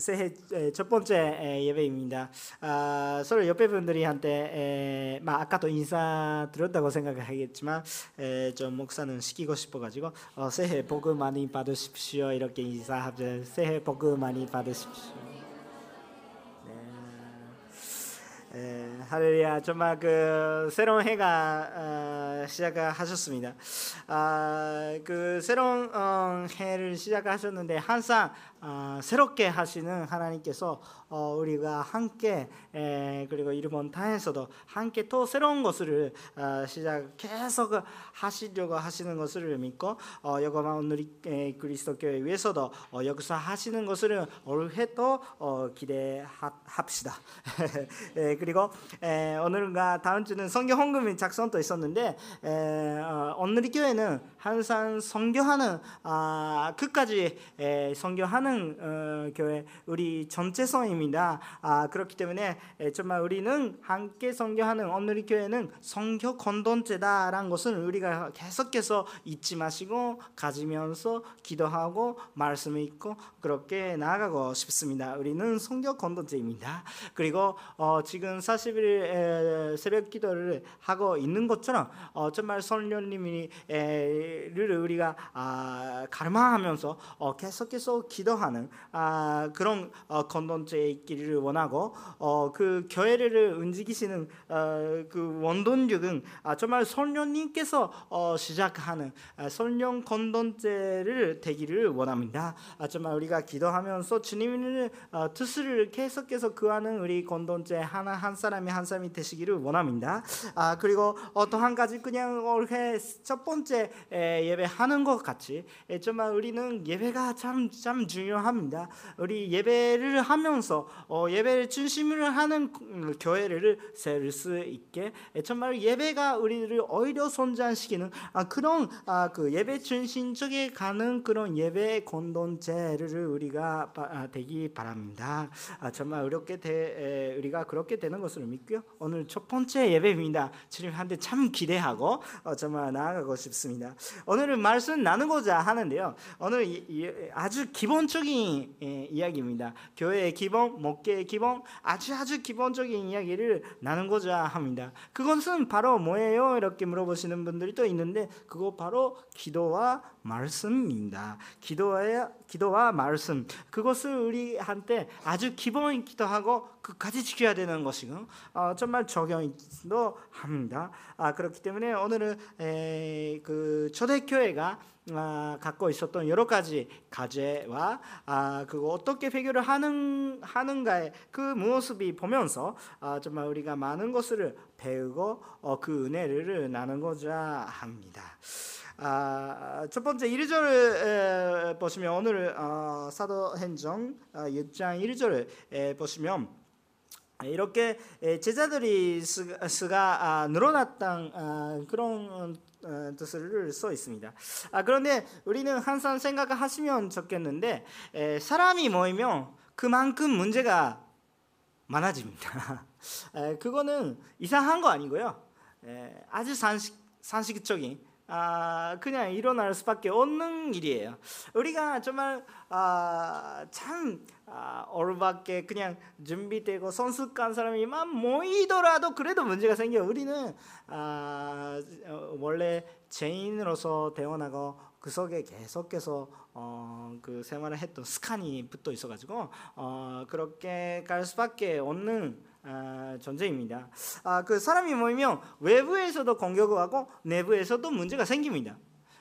새해 첫 번째 예배입니다. 아, 서로 옆에 분들이한테 막 아까도 인사 드렸다고 생각하겠지만 좀 목사는 시키고 싶어가지고 어, 새해 복 많이 받으십시오 이렇게 인사하죠. 새해 복 많이 받으십시오. 에, 할렐루야 정말 그 새로운 해가 어, 시작하셨습니다. 아, 그 새로운 어, 해를 시작하셨는데 항상 어, 새롭게 하시는 하나님께서 어, 우리가 함께 에, 그리고 일본 타에서도 함께 또 새로운 것을 어, 시작 계속 하시려고 하시는 것을 믿고 어, 여거마 오늘 그리스도 교회 위해서도 어, 역사하시는 것을 올해 또 어, 기대합시다. 에, 그리고 에, 오늘과 다음 주는 성경 헌금 작성도 있었는데 에, 어, 오늘 교회는 항상 성교하는 아, 끝까지 에, 성교하는 어, 교회 우리 전체 성입니다. 아, 그렇기 때문에 에, 정말 우리는 함께 성교하는 오늘 교회는 성교 건돈제다라는 것을 우리가 계속해서 잊지 마시고 가지면서 기도하고 말씀 읽고 그렇게 나아가고 싶습니다. 우리는 성교 건돈제입니다. 그리고 어, 지금 40일 새벽 기도를 하고 있는 것처럼 어, 정말 성령님이 를 우리가 아, 가르마하면서 어, 계속해서 기도하는 아, 그런 어, 건돈죄에 있기를 원하고 어, 그 교회를 움직이시는 어, 그 원동력은 아, 정말 성령님께서 어, 시작하는 아, 성령 건돈죄를 되기를 원합니다. 아, 정말 우리 가 기도하면서 주님의 어, 뜻을 계속해서 구하는 우리 건돈죄 하나 한 사람이 한 사람이 되시기를 원합니다. 아, 그리고 어, 또한 가지 그냥 올해 첫 번째 예배하는 것 같이 정말 우리는 예배가 참 참 중요합니다. 우리 예배를 하면서 어, 예배를 중심으로 하는 교회를 세울 수 있게 정말 예배가 우리를 오히려 성장시키는 아, 그런 아, 그 예배 중심 쪽에 가는 그런 예배 공동체를 우리가 아, 되기 바랍니다. 정말 어렵게 되, 우리가 그렇게 되는 것을 믿고요. 오늘 첫 번째 예배입니다. 주님한테 참 기대하고 어, 정말 나아가고 싶습니다. 오늘은 말씀 나누고자 하는데요. 오늘 아주 기본적인 예, 이야기입니다. 교회의 기본, 목회의 기본, 아주 아주 기본적인 이야기를 나누고자 합니다. 그것은 바로 뭐예요? 이렇게 물어보시는 분들이 또 있는데 그거 바로 기도와 말씀입니다. 기도와 기도와 말씀 그것을 우리 한테 아주 기본이기도 하고 끝까지 지켜야 되는 것이고 어, 정말 적용도 합니다. 아, 그렇기 때문에 오늘은 에, 그 초대교회가 아, 갖고 있었던 여러 가지 과제와 아, 그거 어떻게 해결을 하는 하는가의 그 모습이 보면서 아, 정말 우리가 많은 것을 배우고 어, 그 은혜를 나누고자 합니다. 아, 첫 번째 1절을 보시면 오늘 어, 사도행정 6장 1절을 보시면 이렇게 제자들이 수가 늘어났던 그런 어, 뜻을 써 있습니다. 아, 그런데 우리는 항상 생각하시면 좋겠는데 사람이 모이면 그만큼 문제가 많아집니다. 그거는 이상한 거 아니고요. 아주 상식, 상식적인 아, 그냥 일어날 수밖에 없는 일이에요. 우리가 정말 아, 참 아, 올밖에 그냥 준비되고 선숙한 사람이만 모이더라도 그래도 문제가 생겨. 우리는 아, 원래 죄인으로서 태어나고 그 속에 계속해서 어, 그 생활을 했던 습관이 붙어 있어가지고 어, 그렇게 갈 수밖에 없는 아, 존재입니다. 아, 그 사람이 모이면 외부에서도 공격을 하고 내부에서도 문제가 생깁니다.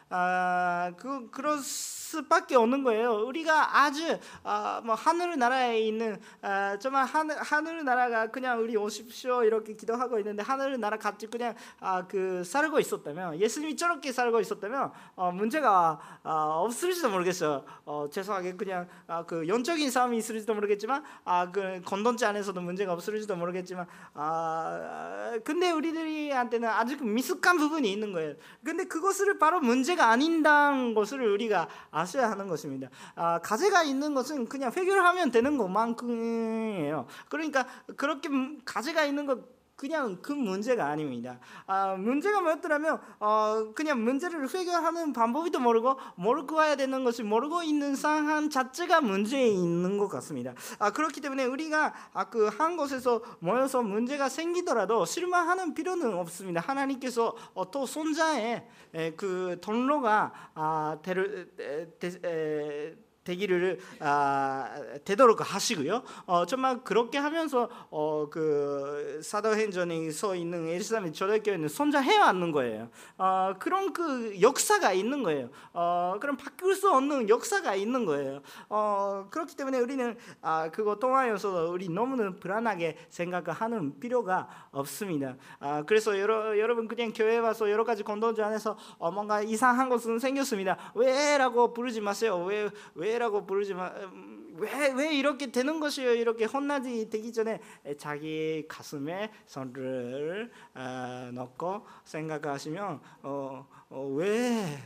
아, 그 그럴 수밖에 없는 거예요. 우리가 아주 아, 뭐 하늘 나라에 있는 아, 정말 하늘 하늘 나라가 그냥 우리 오십시오 이렇게 기도하고 있는데 하늘 나라 같이 그냥 아, 그 살고 있었다면 예수님이 저렇게 살고 있었다면 어, 문제가 아, 없을지도 모르겠어요. 어, 죄송하게 그냥 아, 그 영적인 싸움이 있을지도 모르겠지만 아, 그 건던지 안에서도 문제가 없을지도 모르겠지만 아, 근데 우리들한테는 아주 미숙한 부분이 있는 거예요. 근데 그것을 바로 문제가 아닌다는 것을 우리가 아셔야 하는 것입니다. 아, 가제가 있는 것은 그냥 해결하면 되는 것만큼이에요. 그러니까 그렇게 가제가 있는 것 그냥 그 문제가 아닙니다. 아, 문제가 뭐였더라면 어, 그냥 문제를 해결하는 방법도 모르고 모르고 와야 되는 것이 모르고 있는 상황 자체가 문제에 있는 것 같습니다. 아, 그렇기 때문에 우리가 아, 그한 곳에서 모여서 문제가 생기더라도 실망하는 필요는 없습니다. 하나님께서 어, 또 손자의 에, 그 통로가 아, 에, 대, 에, 되기를 아, 되도록 하시고요. 어, 정말 그렇게 하면서 어, 그 사도행전에 서 있는 예루살렘 초대교회는 손자해 왔는 거예요. 어, 그런 그 역사가 있는 거예요. 어, 그럼 바꿀 수 없는 역사가 있는 거예요. 어, 그렇기 때문에 우리는 아, 그거 통하여서 우리 너무는 불안하게 생각하는 필요가 없습니다. 아, 그래서 여러, 여러분 그냥 교회 와서 여러 가지 건동지 안에서 어, 뭔가 이상한 것은 생겼습니다. 왜라고 부르지 마세요. 왜 왜 라고 부르지만 음, 왜, 왜 이렇게 되는 것이요 이렇게 혼나지 되기 전에 자기 가슴에 손을 어, 넣고 생각하시면 어, 어, 왜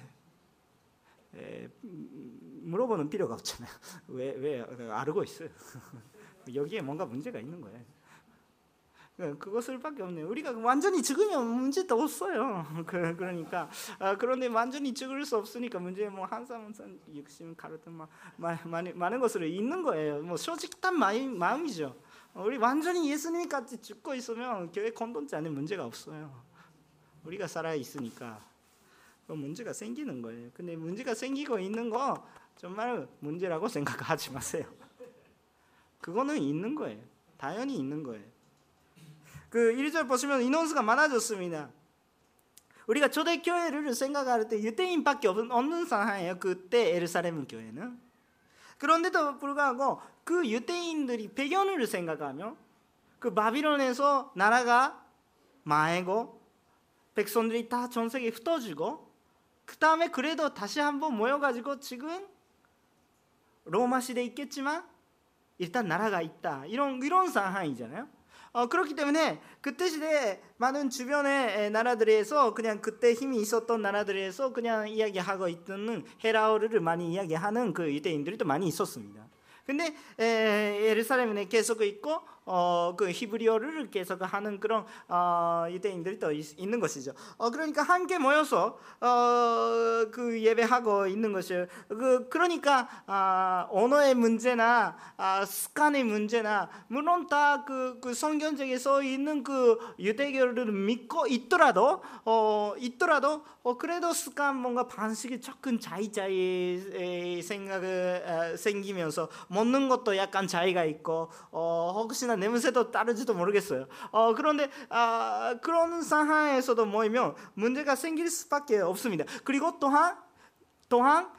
에, 물어보는 필요가 없잖아요. 왜, 왜 알고 있어요. 여기에 뭔가 문제가 있는 거예요. 그, 그것을밖에 없네요. 우리가 완전히 죽으면 문제도 없어요. 그, 그러니까 아, 그런데 완전히 죽을 수 없으니까 문제 뭐 한삼 육심 가르등 막 많은 것으로 있는 거예요. 뭐 솔직한 마음, 마음이죠. 우리 완전히 예수님 같이 죽고 있으면 교회 건동지 안에 문제가 없어요. 우리가 살아 있으니까 그 문제가 생기는 거예요. 근데 문제가 생기고 있는 거 정말 문제라고 생각하지 마세요. 그거는 있는 거예요. 당연히 있는 거예요. 그 1절 보시면 인원수가 많아졌습니다. 우리가 초대교회를 생각할 때 유대인밖에 없는 상황이에요. 그때 에르사렘 교회는. 그런데도 불구하고 그 유대인들이 배경을 생각하면 그 바빌론에서 나라가 망하고 백성들이 다 전세계 흩어지고 그 다음에 그래도 다시 한번 모여가지고 지금 로마 시대 있겠지만 일단 나라가 있다 이런 이런 상황이잖아요. 어, 그렇기 때문에 그때 시대에 많은 주변의 나라들에서 그냥 그때 힘이 있었던 나라들에서 그냥 이야기하고 있던 헤라어를 많이 이야기하는 그 유대인들이 또 많이 있었습니다. 근데 에, 예루살렘에 계속 있고 어, 그 히브리어를 계속 하는 그런 어, 유대인들이 또 있, 는 것이죠. 어, 그러니까 함께 모여서 어, 그 예배하고 있는 것이에요. 그 그러니까 아, 언어의 문제나 아, 습관의 문제나 물론 다그 그 성경책에 써 있는 그 유대교를 믿고 있더라도 어, 있더라도 어, 그래도 습관 뭔가 반식이 조금 자이자이 생각을 어, 생기면서 먹는 것도 약간 차이가 있고 어, 혹시나 향이나 냄새도 다르지도 모르겠어요. 어, 그런데 아, 그런 상황에서도 모이면 문제가 생길 수밖에 없습니다. 그리고 또한 또한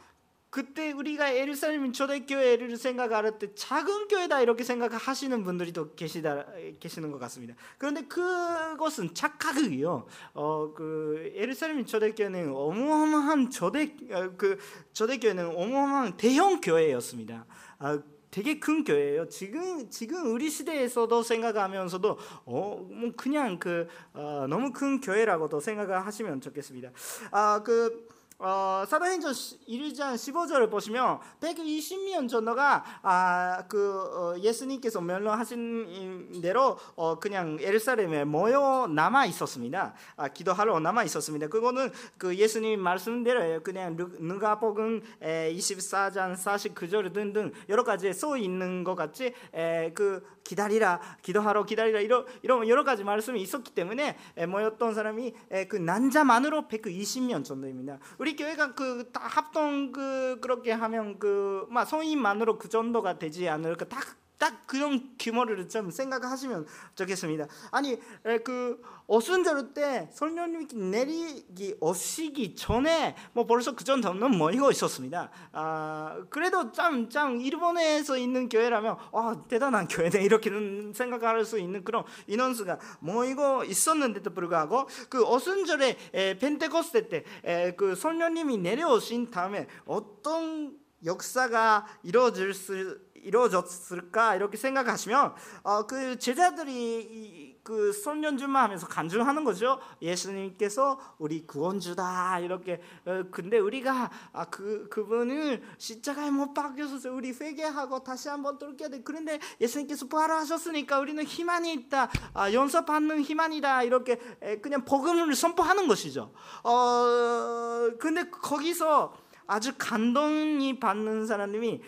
그때 우리가 예루살렘 초대교회를 생각할 때 작은 교회다 이렇게 생각하시는 분들이 또 계시다 계시는 것 같습니다. 그런데 그것은 착각이요. 어, 그 예루살렘 초대교회는 어마어마한 초대 어, 그 초대교회는 어마어마한 대형 교회였습니다. 아, 되게 큰 교회예요. 지금 지금 우리 시대에서도 생각하면서도 어뭐 그냥 그 어, 너무 큰 교회라고도 생각을 하시면 좋겠습니다. 아그 어, 사도행전 1장 15절을 보시면 120년 전도가 아, 그 어, 예수님께서 멸망하신 대로 어, 그냥 에르사렘에 모여 남아 있었습니다. 아, 기도하러 남아 있었습니다. 그거는 그 예수님 말씀대로 그냥 누가복음 24장 49절 등등 여러 가지 써 있는 것 같이 에, 그 기다리라 기도하러 기다리라 이런 이런 여러 가지 말씀이 있었기 때문에 에, 모였던 사람이 에, 그 난자만으로 120년 정도입니다. 우리 교회가 그 다 합동 그 그렇게 하면 그 막 성인만으로 그 정도가 되지 않을까? 딱 딱 그런 규모를 좀 생각하시면 좋겠습니다. 아니 그 어순절 때 성령님이 내리기 오시기 전에 뭐 벌써 그 정도는 모이고 있었습니다. 아 그래도 짬짬 일본에서 있는 교회라면 아 대단한 교회네 이렇게는 생각할 수 있는 그런 인원수가 모이고 있었는데도 불구하고 그 어순절에 펜테코스테 때그 성령님이 내려오신 다음에 어떤 역사가 이루어질 수 이루어졌을까 이렇게 생각하시면 어, 그 제자들이 그 선년주만 하면서 간증하는 거죠. 예수님께서 우리 구원주다 이렇게. 어, 근데 우리가 아, 그 그분을 십자가에 못 박혀서 우리 회개하고 다시 한번 돌게 돼. 그런데 예수님께서 부활하셨으니까 우리는 희망이 있다. 아, 용서받는 희망이다. 이렇게 그냥 복음을 선포하는 것이죠. 어, 근데 거기서 아주 감동이 받는 사람들이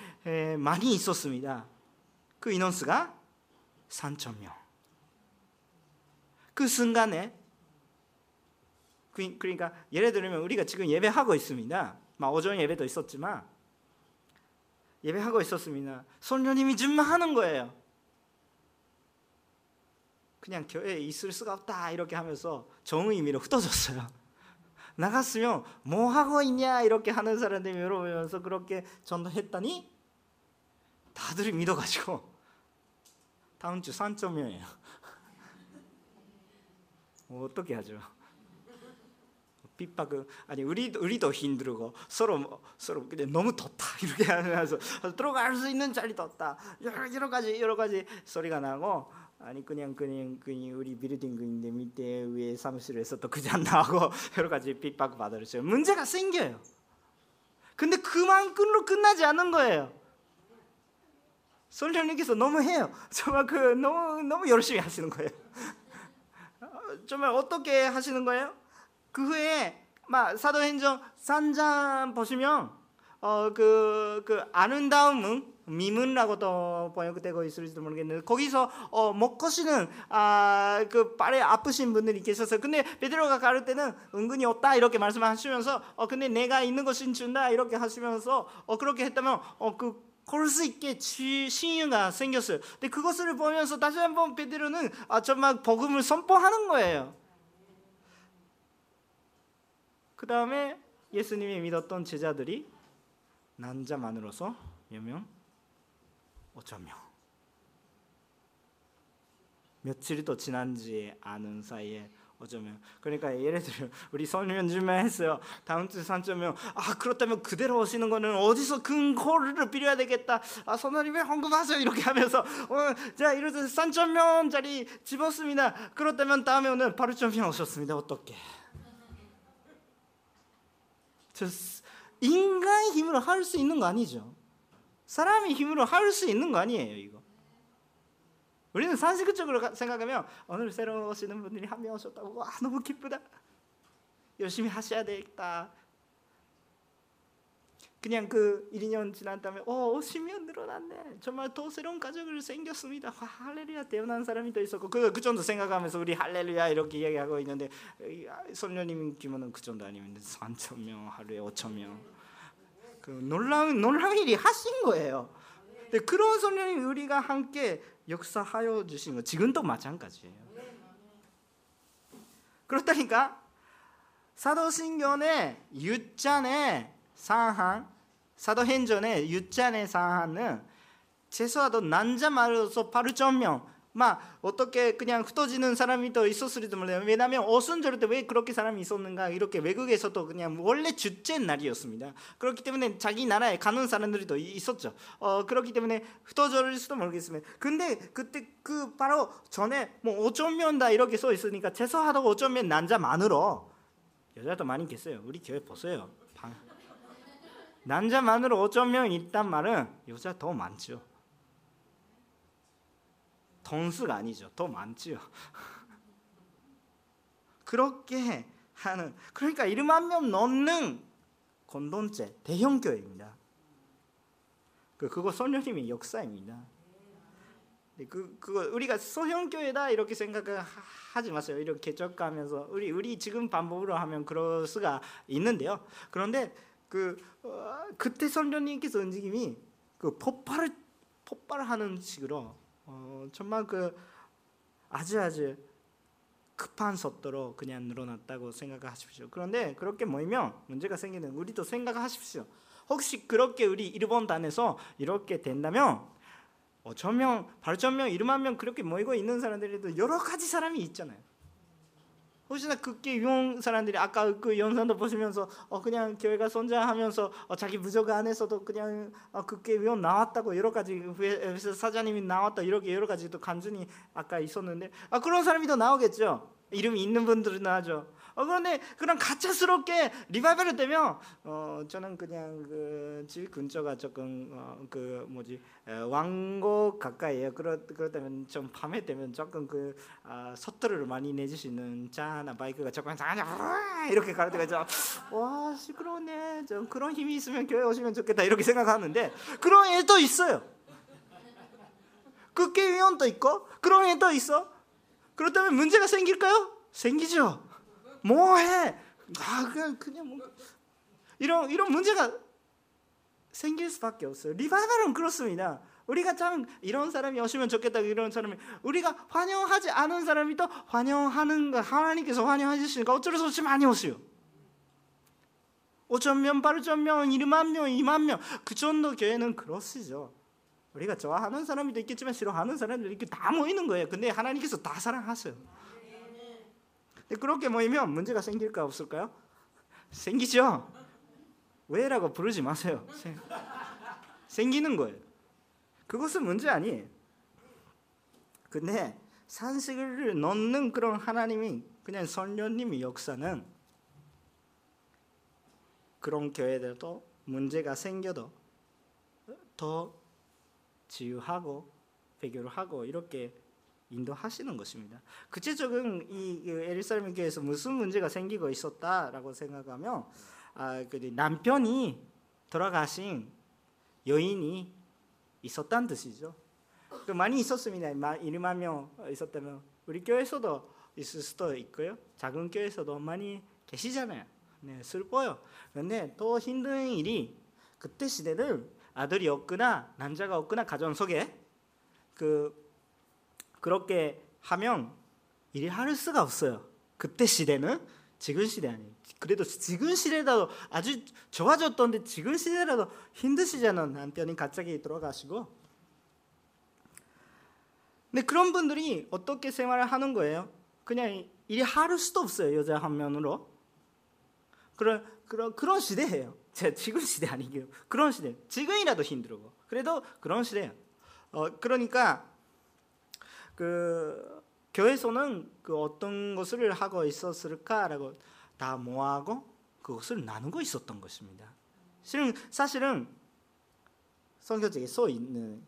많이 있었습니다. 그 인원수가 3천 명. 그 순간에 그, 그러니까 예를 들면 우리가 지금 예배하고 있습니다. 막 오전 예배도 있었지만 예배하고 있었습니다. 손녀님이 준마하는 거예요. 그냥 교회에 있을 수가 없다 이렇게 하면서 정의미로 흩어졌어요. 나갔으면 뭐 하고 있냐 이렇게 하는 사람들이 물어보면서 그렇게 전도했더니 다들 믿어가지고 다음 주 3.0이에요. 어떻게 하죠? 핍박은 아니 우리 우리도 힘들고 서로 서로 그냥 너무 덥다 이렇게 하면서 들어갈 수 있는 자리 덥다 여러, 여러 가지 여러 가지 소리가 나고 아니 그냥 그냥 그냥 우리 빌딩인데 밑에 위에 사무실에서 또 그냥 나오고 여러 가지 핍박 받으죠 문제가 생겨요. 근데 그만큼로 끝나지 않는 거예요. 솔령님께서 너무 해요. 정말 그 너무 너무 열심히 하시는 거예요. 정말 어떻게 하시는 거예요? 그 후에 막 사도행전 3장 보시면 어그그 그 아름다움은 미문라고도 번역되고 있을지도 모르겠는데 거기서 어 먹거시는 아 그 발에 아프신 분들이 계셔서 근데 베드로가 가를 때는 은근히 없다 이렇게 말씀하시면서 어 근데 내가 있는 것은 준다 이렇게 하시면서 어 그렇게 했다면 어 그 걸을 수 있게 신유가 생겼어요. 근데 그것을 보면서 다시 한번 베드로는 아 정말 복음을 선포하는 거예요. 그 다음에 예수님이 믿었던 제자들이 난자만으로서 몇 명? 5천 명. 며칠도 지난지 아는 사이에 어쩌면 그러니까 예를 들어 우리 선현주만 했어요. 다음 주 3.0 아 그렇다면 그대로 오시는 거는 어디서 근거를 빌려야 되겠다. 아 선원님이 헌금하세요 이렇게 하면서 어, 자 이래서 3.0짜리 집었습니다. 그렇다면 다음에 오늘 8.0 오셨습니다. 어떻게? 저 인간의 힘으로 할 수 있는 거 아니죠. 사람의 힘으로 할 수 있는 거 아니에요 이거. 우리는 상식적으로 생각하면 오늘 새로 오시는 분들이 한 명 오셨다고 와 너무 기쁘다. 열심히 하셔야 되겠다. 그냥 그 1, 2년 지난 다음에 어 50명 늘어났네. 정말 더 새로운 가족을 생겼습니다. 와, 할렐루야 태어난 사람이 더 있었고 그, 그 정도 생각하면서 우리 할렐루야 이렇게 이야기하고 있는데 선녀님 규모는 그 정도 아니면 3천 명 하루에 5천 명. 그 놀라운 놀라운 일이 하신 거예요. 그런 선녀님 우리가 함께 역사하여 주신 거 지금도 마찬가지예요. 그렇다니까 사도신경의 유짠의 상한 사도행전의 유짠의 상한은 최소화도 난자 말로서 8점명 막 어떻게 그냥 흩어지는 사람이 더 있었을지도 몰라요. 왜냐하면 어순절 때 왜 그렇게 사람이 있었는가 이렇게 외국에서도 그냥 원래 주째 날이었습니다. 그렇기 때문에 자기 나라에 가는 사람들이 더 있었죠. 어 그렇기 때문에 흩어질수도 모르겠습니다. 근데 그때 그 바로 전에 뭐 5천 명다 이렇게 써 있으니까 5천 명 남자만으로 여자도 많이 계세요. 우리 교회 보세요. 남자만으로 5천 명 있단 말은 여자 더 많죠. 덩수가 아니죠. 더 많지요. 그렇게 하는 그러니까 1만 명 넘는 공동체 대형 교회입니다. 그 그거 선녀님의 역사입니다. 그 그거 우리가 소형 교회다 이렇게 생각을 하지 마세요. 이렇게 개척하면서 우리 우리 지금 반복으로 하면 그럴 수가 있는데요. 그런데 그 어, 그때 선녀님께서 움직임이 그 폭발을 폭발하는 식으로 어, 정말 그 아주 아주 급한 속도로 그냥 늘어났다고 생각하십시오. 그런데 그렇게 모이면 문제가 생기는 우리도 생각하십시오. 혹시 그렇게 우리 일본 단에서 이렇게 된다면 5천 명, 8천 명, 1만 명 그렇게 모이고 있는 사람들에도 여러 가지 사람이 있잖아요. 혹시나 그게 유용 사람들이 아까 그 영상도 보시면서 어 그냥 교회가 선자하면서 어 자기 부족 안에서도 그냥 어 그게 위원 나왔다고 여러 가지 사장님이 나왔다 이렇게 여러 가지 또 간증이 아까 있었는데 아 그런 사람이 더 나오겠죠? 이름이 있는 분들은 나죠 어, 그런데 그런 가짜스럽게 리바이벌을 되면 어, 저는 그냥 그집 근처가 조금 어, 그 뭐지 에, 왕곡 가까이에요. 그렇 그렇다면 좀 밤에 되면 조금 그 아, 서투를 많이 내줄 수 있는 차 하나 바이크가 조금 자냐 이렇게 갈 때가 있죠. 와 시끄러웠네. 좀 그런 힘이 있으면 교회 오시면 좋겠다 이렇게 생각하는데 그런 애도 있어요. 그게 위원도 있고 그런 애도 있어. 그렇다면 문제가 생길까요? 생기죠. 뭐해? 아 그냥 그냥 뭐 이런 이런 문제가 생길 수밖에 없어요. 리바이벌은 그렇습니다. 우리가 참 이런 사람이 오시면 좋겠다 이런 사람이 우리가 환영하지 않은 사람이 또 환영하는 거 하나님께서 환영하시니까 어쩔 수 없이 많이 오세요. 5천 명, 8천 명, 1만 명, 2만 명 그 정도 교회는 그렇시죠. 우리가 좋아하는 사람도 있겠지만 싫어하는 사람들 이렇게 다 모이는 거예요. 근데 하나님께서 다 사랑하세요. 그렇게 모이면 문제가 생길까 없을까요? 생기죠. 왜라고 부르지 마세요. 생기는 거예요. 그것은 문제 아니에요. 근데 산식을 넣는 그런 하나님이 그냥 선녀님의 역사는 그런 교회들도 문제가 생겨도 더 지유하고 배교를 하고 이렇게 인도하시는 것입니다. 구체적인 이 에르사렘 교회에서 무슨 문제가 생기고 있었다라고 생각하면 아, 그 남편이 돌아가신 여인이 있었다는 뜻이죠. 그 많이 있었습니다. 1만 명 있었다면 우리 교회에서도 있을 수도 있고요. 작은 교회에서도 많이 계시잖아요. 네, 슬퍼요. 그런데 더 힘든 일이 그때 시대를 아들이 없거나 남자가 없거나 가정 속에 그 그렇게 하면 일이 할 수가 없어요. 그때 시대는 지금 시대 아니에요. 그래도 지금 시대라도 아주 좋아졌던데 지금 시대라도 힘드시잖아. 남편이 갑자기 들어가시고. 근데 그런 분들이 어떻게 생활을 하는 거예요? 그냥 일이 할 수도 없어요. 여자 한 면으로. 그런 그런 그런 시대예요. 제 지금 시대 아니고요. 그런 시대. 지금이라도 힘들고. 그래도 그런 시대예요. 어 그러니까 그 교회에서는 그 어떤 것을 하고 있었을까라고 다 모아고 그것을 나누고 있었던 것입니다. 실은 사실은 성경책에 써 있는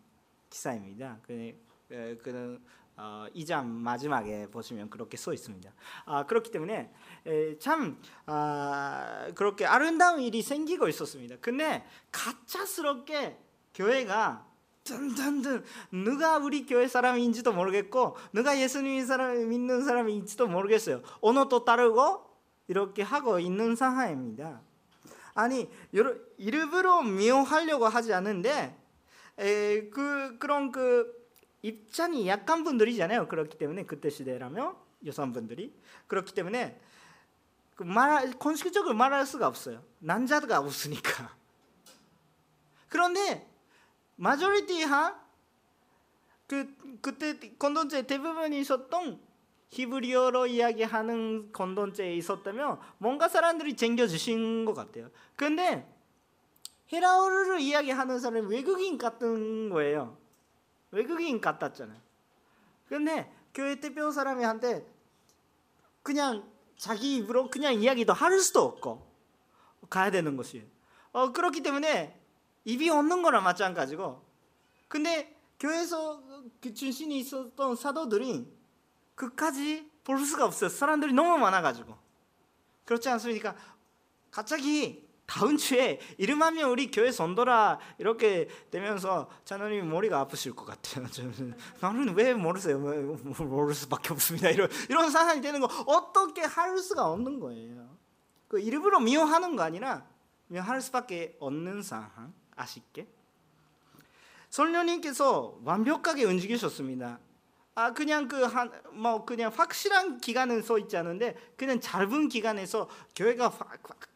기사입니다. 그, 그 어, 2장 마지막에 보시면 그렇게 써 있습니다. 아, 그렇기 때문에 에, 참 아, 그렇게 아름다운 일이 생기고 있었습니다. 근데 가짜스럽게 교회가 든든든 누가 우리 교회 사람인지도 모르겠고 누가 예수님 사람 믿는 사람인지도 모르겠어요. 언어도 다르고 이렇게 하고 있는 상황입니다. 아니 일부러 미워하려고 하지 않는데 에, 그 그런 그 입장이 약한 분들이잖아요. 그렇기 때문에 그때 시대라면 여성분들이 그렇기 때문에 그말 공식적으로 말할 수가 없어요. 남자가 없으니까. 그런데 마조리티한 그 그때 건던제 대부분이 있었던 히브리어로 이야기하는 건던제에 있었다면 뭔가 사람들이 챙겨주신 것 같아요. 근데 헤라어를 이야기하는 사람이 외국인 같은 거예요. 외국인 같았잖아요. 근데 교회 대표 사람이 한테 그냥 자기 입으로 그냥 이야기도 할 수도 없고 가야 되는 것이에요. 어, 그렇기 때문에 입이 없는 거랑 마찬가지고 근데 교회에서 그 출신이 있었던 사도들이 그까지 볼 수가 없어요. 사람들이 너무 많아가지고 그렇지 않습니까? 갑자기 다음 주에 이름하면 우리 교회 선도라 이렇게 되면서 자녀님 머리가 아프실 것 같아요. 나는 왜 모르세요? 모를 수밖에 없습니다. 이런 이런 상황이 되는 거 어떻게 할 수가 없는 거예요. 그 일부러 미워하는 거 아니라 미워할 수밖에 없는 상황. 아쉽게 설녀님께서 완벽하게 움직이셨습니다. 아 그냥 그 한 뭐 그냥 확실한 기간은 써 있지 않은데 그냥 짧은 기간에서 교회가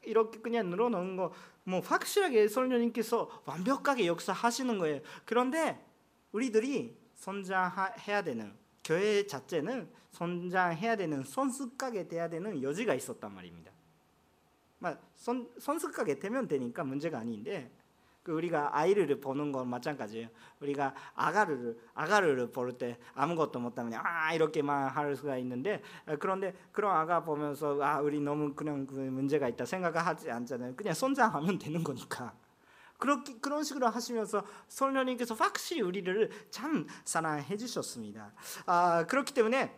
이렇게 그냥 늘어놓은 거 뭐 확실하게 설녀님께서 완벽하게 역사하시는 거예요. 그런데 우리들이 선자해야 되는 교회 자체는 성장해야 되는 손숙하게 돼야 되는 여지가 있었단 말입니다. 막 손, 손숙하게 되면 되니까 문제가 아닌데 그 우리가 아이를 보는 건 마찬가지예요. 우리가 아가를 아가를 볼 때 아무것도 못하면 아 이렇게만 할 수가 있는데 그런데 그런 아가 보면서 아 우리 너무 그냥 그 문제가 있다 생각하지 않잖아요. 그냥 손장하면 되는 거니까. 그렇게 그런 식으로 하시면서 성령님께서 확실히 우리를 참 사랑해 주셨습니다. 아 그렇기 때문에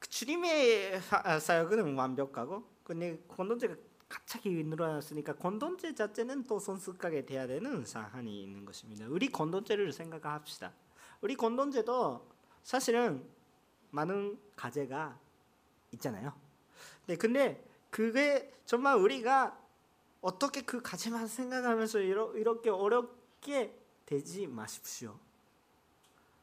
주님의 사역은 완벽하고 근데 공동체가 갑자기 늘어났으니까 공동체 자체는 또 손숙하게 돼야 되는 사안이 있는 것입니다. 우리 공동체를 생각합시다. 우리 공동체도 사실은 많은 가제가 있잖아요. 네, 근데 그게 정말 우리가 어떻게 그 가제만 생각하면서 이렇게 어렵게 되지 마십시오.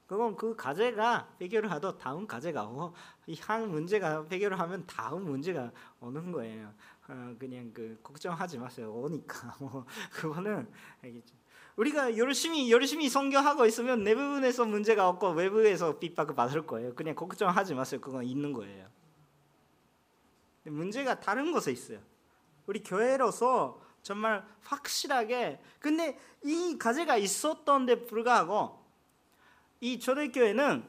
그건 그 과제가 해결을 하도 다음 과제가 오고 한 문제가 해결을 하면 다음 문제가 오는 거예요. 어, 그냥 그 걱정하지 마세요. 오니까 뭐 그거는 알겠죠. 우리가 열심히 열심히 성교하고 있으면 내 부분에서 문제가 없고 외부에서 핍박을 받을 거예요. 그냥 걱정하지 마세요. 그건 있는 거예요. 문제가 다른 곳에 있어요. 우리 교회로서 정말 확실하게 근데 이 과제가 있었던데 불구하고 이 초대교회는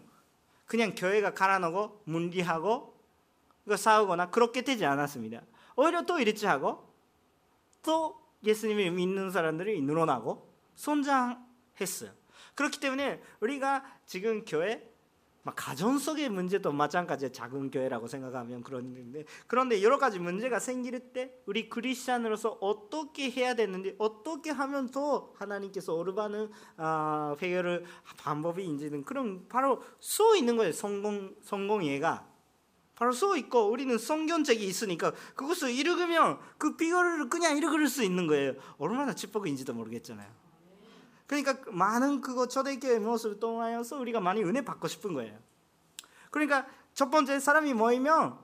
그냥 교회가 갈아놓고 문리하고 싸우거나 그렇게 되지 않았습니다. 오히려 또 이랬지 하고 또 예수님을 믿는 사람들이 늘어나고 성장했어요. 그렇기 때문에 우리가 지금 교회 가정 속의 문제도 마찬가지의 작은 교회라고 생각하면 그런데 그런데 여러 가지 문제가 생길 때 우리 크리스천으로서 어떻게 해야 되는지 어떻게 하면 또 하나님께서 오르바는 아, 해결을 방법이 인지는 그런 바로 수 있는 거예요 성공 성공 예가 바로 써 있고 우리는 성경책이 있으니까 그것을 읽으면 그 비결을 그냥 읽을 수 있는 거예요 얼마나 축복인지도 모르겠잖아요. 그러니까 많은 그거 초대교회 모습을 통하여서 우리가 많이 은혜 받고 싶은 거예요. 그러니까 첫 번째 사람이 모이면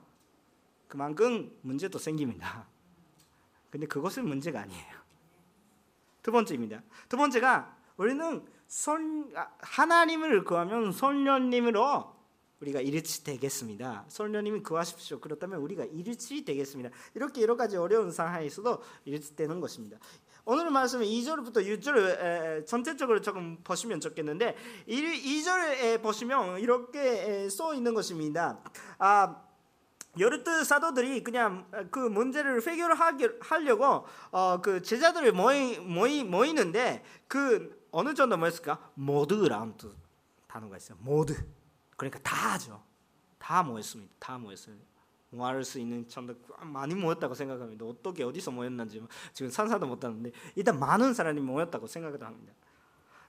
그만큼 문제도 생깁니다. 근데 그것은 문제가 아니에요. 두 번째입니다. 두 번째가 우리는 선, 하나님을 구하면 성령님으로 우리가 일치 되겠습니다. 성령님이 구하십시오. 그렇다면 우리가 일치 되겠습니다. 이렇게 여러 가지 어려운 상황에서도 일치되는 것입니다. 오늘 말씀은 2절부터 6절 전체적으로 조금 보시면 좋겠는데 2절에 보시면 이렇게 써 있는 것입니다. 아 여르트 사도들이 그냥 그 문제를 해결하려고 어, 그 제자들을 모이, 모이 모이는데 그 어느 정도 뭐였을까? 모두라는 단어가 있어요. 모두. 그러니까 다 하죠. 다 모였습니다. 다 모였어요. 모할 수 있는 참도 많이 모였다고 생각합니다. 어떻게 어디서 모였는지 지금 산사도 못하는데 일단 많은 사람이 모였다고 생각을 합니다.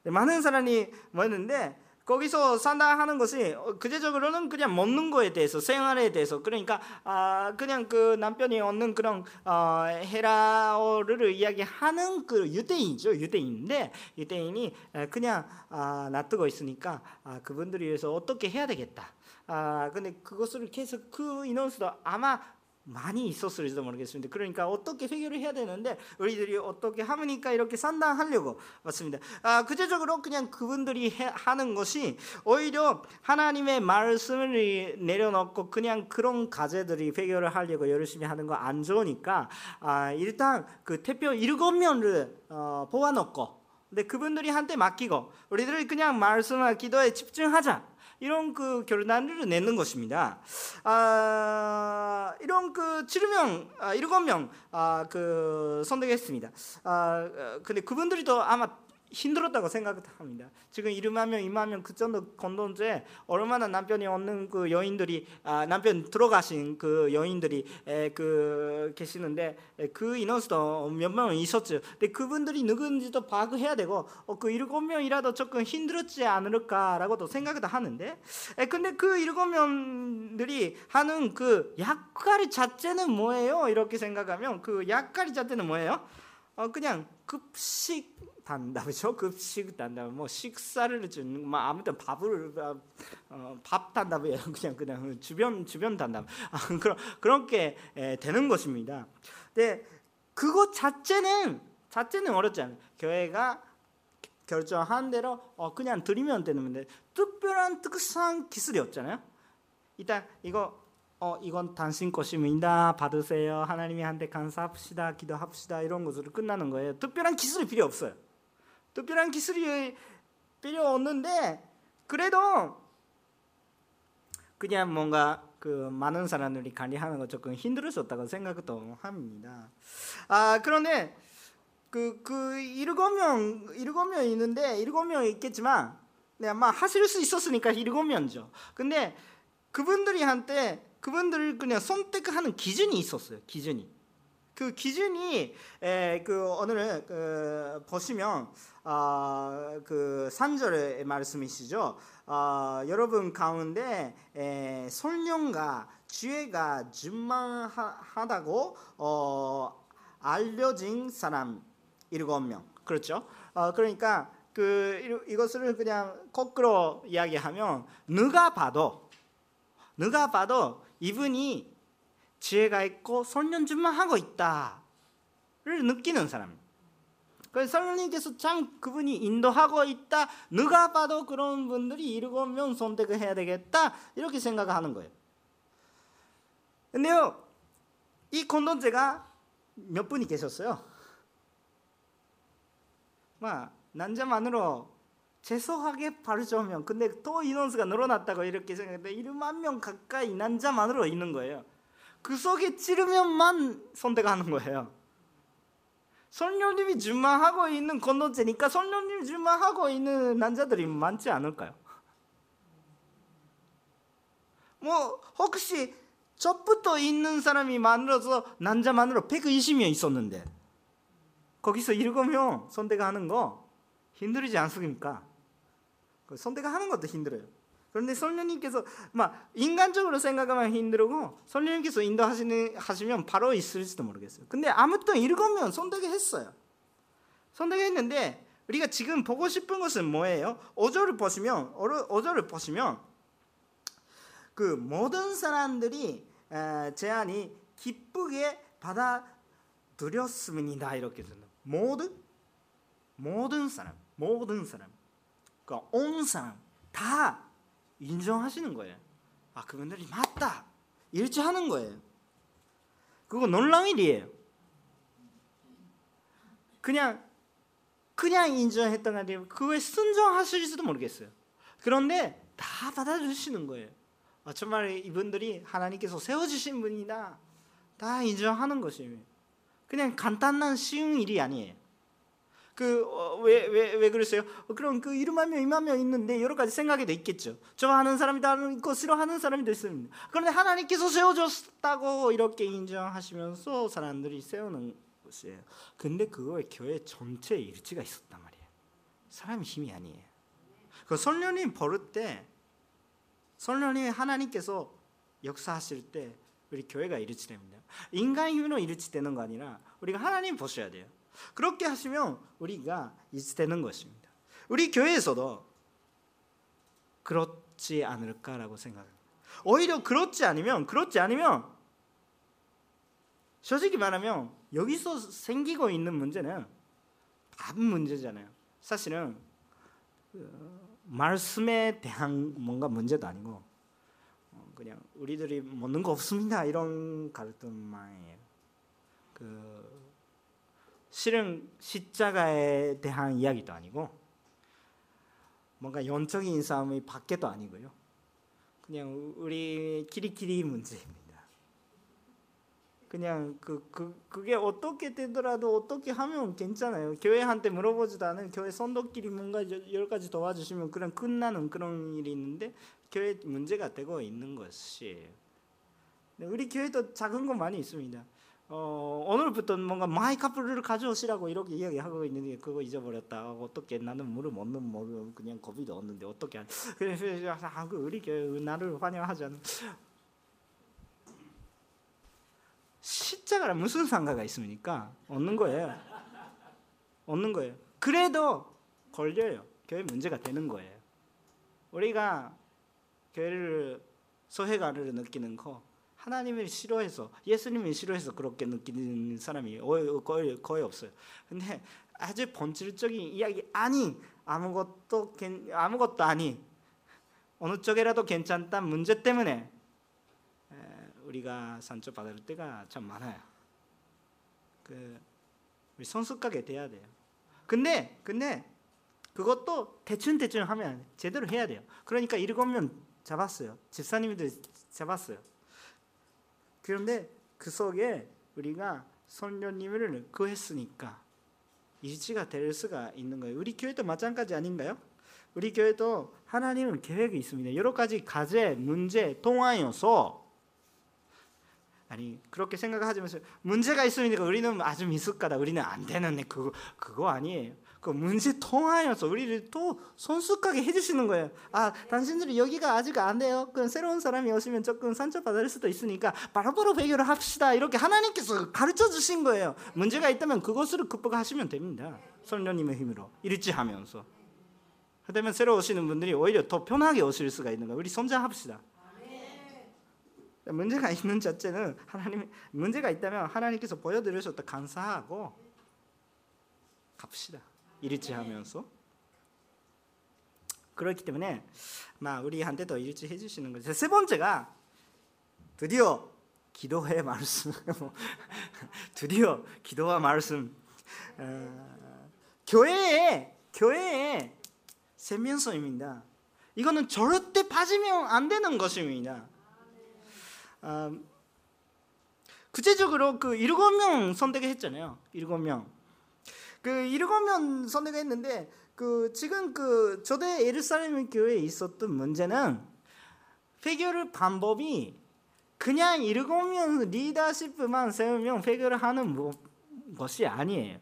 많은 사람이 모였는데 거기서 산다 하는 것이 그제적으로는 그냥 먹는 거에 대해서 생활에 대해서 그러니까 아 그냥 그 남편이 얻는 그런 어 헤라어를 이야기하는 그 유대인이죠 유대인인데 유대인이 그냥 아 놔두고 있으니까 아 그분들을 위해서 어떻게 해야 되겠다. 아 근데 그것을 계속 그 인원수도 아마 많이 있었을지도 모르겠습니다. 그러니까 어떻게 해결을 해야 되는데 우리들이 어떻게 하니까 이렇게 산다하려고 맞습니다. 아, 구체적으로 그냥 그분들이 해, 하는 것이 오히려 하나님의 말씀을 내려놓고 그냥 그런 가제들이 해결을 하려고 열심히 하는 거 안 좋으니까 아, 일단 그 대표 일곱 명을 어, 뽑아놓고 근데 그분들이 한테 맡기고 우리들이 그냥 말씀과 기도에 집중하자. 이런 그 결단을 내는 것입니다. 아, 이런 그 7명, 아, 7명 아, 그 선택했습니다. 아, 근데 그분들이 더 아마 힘들었다고 생각합니다. 지금 이만 명, 이만 명 그 정도 건돈제 얼마나 남편이 얻는 그 여인들이 아, 남편 들어가신 그 여인들이 에, 그 계시는데 에, 그 인원수도 몇명 있었죠. 근데 그분들이 누군지도 파악해야 되고 어, 그 일곱 명이라도 조금 힘들었지 않을까라고도 생각도 하는데 에, 근데 그 일곱 명들이 하는 그 약관 자체는 뭐예요? 이렇게 생각하면 그 약관 자체는 뭐예요? 어, 그냥 급식 단답이죠. 급식 단답. 뭐 식사를 주는 뭐 아무튼 밥을 어, 밥 단답이에요. 그냥 그냥 주변 주변 단답. 아, 그런 그렇게 에, 되는 것입니다. 근데 그것 자체는 자체는 어렵지 않아요. 교회가 결정한 대로 어, 그냥 드리면 되는데 특별한 특수한 기술이 없잖아요. 일단 이거 어 이건 당신 것입니다. 받으세요. 하나님한테 감사합시다. 기도합시다. 이런 것으로 끝나는 거예요. 특별한 기술이 필요 없어요. 특별한 기술이 필요 없는데 그래도 그냥 뭔가 그 많은 사람들이 관리하는 거 조금 힘들었었다고 생각도 합니다. 아 그런데 그, 그 일곱 명, 일곱 명 있는데 일곱 명 있겠지만, 네, 아마 하실 수 있었으니까 일곱 명죠. 근데 그분들이 한때 그분들을 그냥 선택하는 기준이 있었어요. 기준이. 그 기준이 에, 그 오늘 그 보시면 아, 그 3절의 말씀이시죠. 아, 여러분 가운데 에, 솔령과 지혜가 준망하다고 어, 알려진 사람 일곱 명 그렇죠? 어, 그러니까 그 이것을 그냥 거꾸로 이야기하면 누가 봐도 누가 봐도 이분이 지혜가 있고 손년준만 하고 있다를 느끼는 사람. 그래서 성령님께서 참 그분이 인도하고 있다. 누가 봐도 그런 분들이 일곱 명 선택을 해야 되겠다. 이렇게 생각하는 거예요. 근데요, 이 콘돈제가 몇 분이 계셨어요? 막 남자만으로 재소하게 바르자면 근데 또 인원수가 늘어났다고 이렇게 생각했는데 1만 명 가까이 남자만으로 있는 거예요. 그 속에 찌르면만 선택하는 거예요. 선녀님이 준마하고 있는 건너제니까 선녀님이 준마하고 있는 남자들이 많지 않을까요? 뭐 혹시 저부터 있는 사람이 만들어서 남자만으로 120명 있었는데 거기서 7명 선택하는 거 힘들지 않습니까? 선택하는 것도 힘들어요. 그런데 성령님께서 막 인간적으로 생각하면 힘들고 성령님께서 인도하시는 하시면 바로 있을지도 모르겠어요. 근데 아무튼 읽으면 선택했어요. 선택했는데 우리가 지금 보고 싶은 것은 뭐예요? 5절을 보시면 5절을 보시면 그 모든 사람들이 제안이 기쁘게 받아들였습니다. 이렇게 되는 모든 모든 사람 모든 사람 그러니까 온 사람 다 인정하시는 거예요. 아 그분들이 맞다 일치하는 거예요. 그거 놀라운 일이에요. 그냥 그냥 인정했던 게 아니라 그거에 순종하실지도 모르겠어요. 그런데 다 받아주시는 거예요. 아, 정말 이분들이 하나님께서 세워주신 분이다. 다 인정하는 것이에요. 그냥 간단한 쉬운 일이 아니에요. 그왜왜왜 어, 왜 그랬어요? 어, 그럼 그 이만 명 있는데 여러 가지 생각이 돼 있겠죠. 좋아하는 사람이 다른 거 싫어하는 사람이 있습니다. 그런데 하나님께서 세워줬다고 이렇게 인정하시면서 사람들이 세우는 것이에요. 근데 그거에 교회 전체 일치가 있었단 말이에요. 사람 힘이 아니에요. 그 설련님 버릇 때 설련님 하나님께서 역사하실 때 우리 교회가 일치됩니다. 인간 힘으로 일치되는 거 아니라 우리가 하나님 보셔야 돼요. 그렇게 하시면 우리가 일치되는 것입니다. 우리 교회에서도 그렇지 않을까라고 생각합니다. 오히려 그렇지 않으면 그렇지 않으면 솔직히 말하면 여기서 생기고 있는 문제는 밥 문제잖아요. 사실은 그 말씀에 대한 뭔가 문제도 아니고 어, 그냥 우리들이 먹는 거 없습니다 이런 갈등만이에요. 그 실은 십자가에 대한 이야기도 아니고 뭔가 영적인 싸움이 밖에도 아니고요. 그냥 우리 끼리끼리 문제입니다. 그냥 그, 그 그게 어떻게 되더라도 어떻게 하면 괜찮아요. 교회한테 물어보지도 않은 교회 선도끼리 뭔가 여러 가지 도와주시면 그냥 끝나는 그런 일이 있는데 교회 문제가 되고 있는 것이 우리 교회도 작은 건 많이 있습니다. 어, 오늘부터 뭔가 마이 카프를 가져오시라고 이렇게 이야기하고 있는데 그거 잊어버렸다. 어떻게 나는 물을 먹는 뭐 그냥 겁이 없는데 어떻게 그래서 아, 그 우리 교회 환영하지 않는 십자가랑 무슨 상가가 있습니까? 없는 거예요. 없는 거예요. 그래도 걸려요. 교회 문제가 되는 거예요. 우리가 교회를 소외감을 느끼는 거 하나님을 싫어해서 예수님을 싫어해서 그렇게 느끼는 사람이 거의, 거의 없어요. 근데 아주 본질적인 이야기 아닌 아무것도 아무것도 아니 어느 쪽이라도 괜찮다 문제 때문에 우리가 상처 받을 때가 참 많아요. 그 우리 성숙하게 돼야 돼요. 근데 근데 그것도 대충 대충 하면 제대로 해야 돼요. 그러니까 일곱 명 잡았어요. 집사님들 잡았어요. 그런데 그 속에 우리가 선녀님을 구했으니까 일치가 될 수가 있는 거예요. 우리 교회도 마찬가지 아닌가요? 우리 교회도 하나님은 계획이 있습니다. 여러 가지 과제, 문제, 통화여서 아니 그렇게 생각하지면서 문제가 있으니까 우리는 아주 미숙하다. 우리는 안 되는 그거 그거 아니에요. 그 문제 통하여서 우리를 또 손숙하게 해주시는 거예요. 아, 당신들이 여기가 아직 안 돼요. 그 새로운 사람이 오시면 조금 상처받을 수도 있으니까 바로바로 해결을 합시다. 이렇게 하나님께서 가르쳐 주신 거예요. 문제가 있다면 그것을 극복하시면 됩니다. 성령님의 힘으로 일치하면서. 그러면 새로 오시는 분들이 오히려 더 편하게 오실 수가 있는 거예요. 우리 성장합시다. 문제가 있는 자체는 하나님 문제가 있다면 하나님께서 보여드려서 감사하고 갑시다. 일치하면서 그렇기 때문에 막 우리한테도 일치해 주시는 거죠. 세 번째가 드디어 기도의 말씀, 드디어 기도와 말씀. 어, 교회에 교회에 세면서입니다. 이거는 절대 빠지면 안 되는 것입니다. 어, 구체적으로 그 일곱 명 선택했잖아요. 일곱 명. 그 일곱 명 선택했는데 그 지금 그 저대 예루살렘 교회에 있었던 문제는 회결 방법이 그냥 명 리더십만 세우면 회결을 하는 뭐, 것이 아니에요.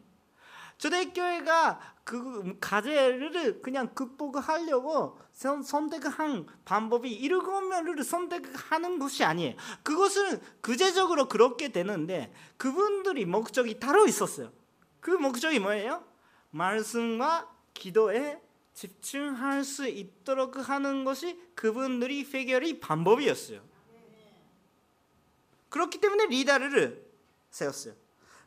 초대교회가 그 과제를 그냥 극복하려고 선택한 방법이 일곱 명을 선택하는 것이 아니에요. 그것은 구체적으로 그렇게 되는데 그분들이 목적이 따로 있었어요. 그 목적이 뭐예요? 말씀과 기도에 집중할 수 있도록 하는 것이 그분들이 해결의 방법이었어요. 그렇기 때문에 리더를 세웠어요.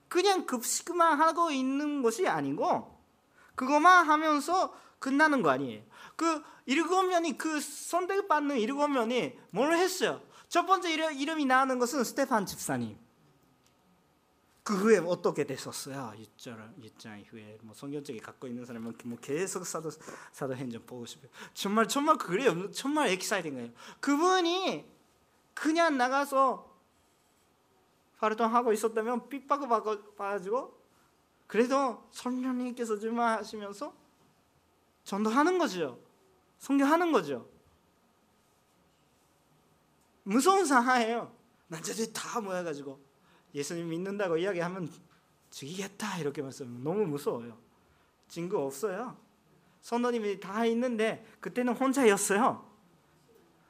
그냥 급식만 하고 있는 것이 아니고 그것만 하면서 끝나는 거 아니에요. 그 일곱 명이 그 선택받는 일곱 명이 뭘 했어요? 첫 번째 이름, 이 나오는 것은 스테판 집사님. 그 후에 어떻게 됐었어요? 유자 유자 이후에 뭐 성경책에 갖고 있는 사람은 뭐 계속 사도 사도행전 보고 싶어요. 정말 정말 그래요. 정말 엑사이팅해요. 그분이 그냥 나가서 활동하고 있었다면 핍박을 받아가지고 그래도 성령님께서 주마하시면서 전도하는 거죠. 성경하는 거죠. 무서운 상황이에요. 남자들이 다 모여가지고 예수님 믿는다고 이야기하면 죽이겠다 이렇게 말씀 너무 무서워요. 증거 없어요. 선도님이 다 있는데 그때는 혼자였어요.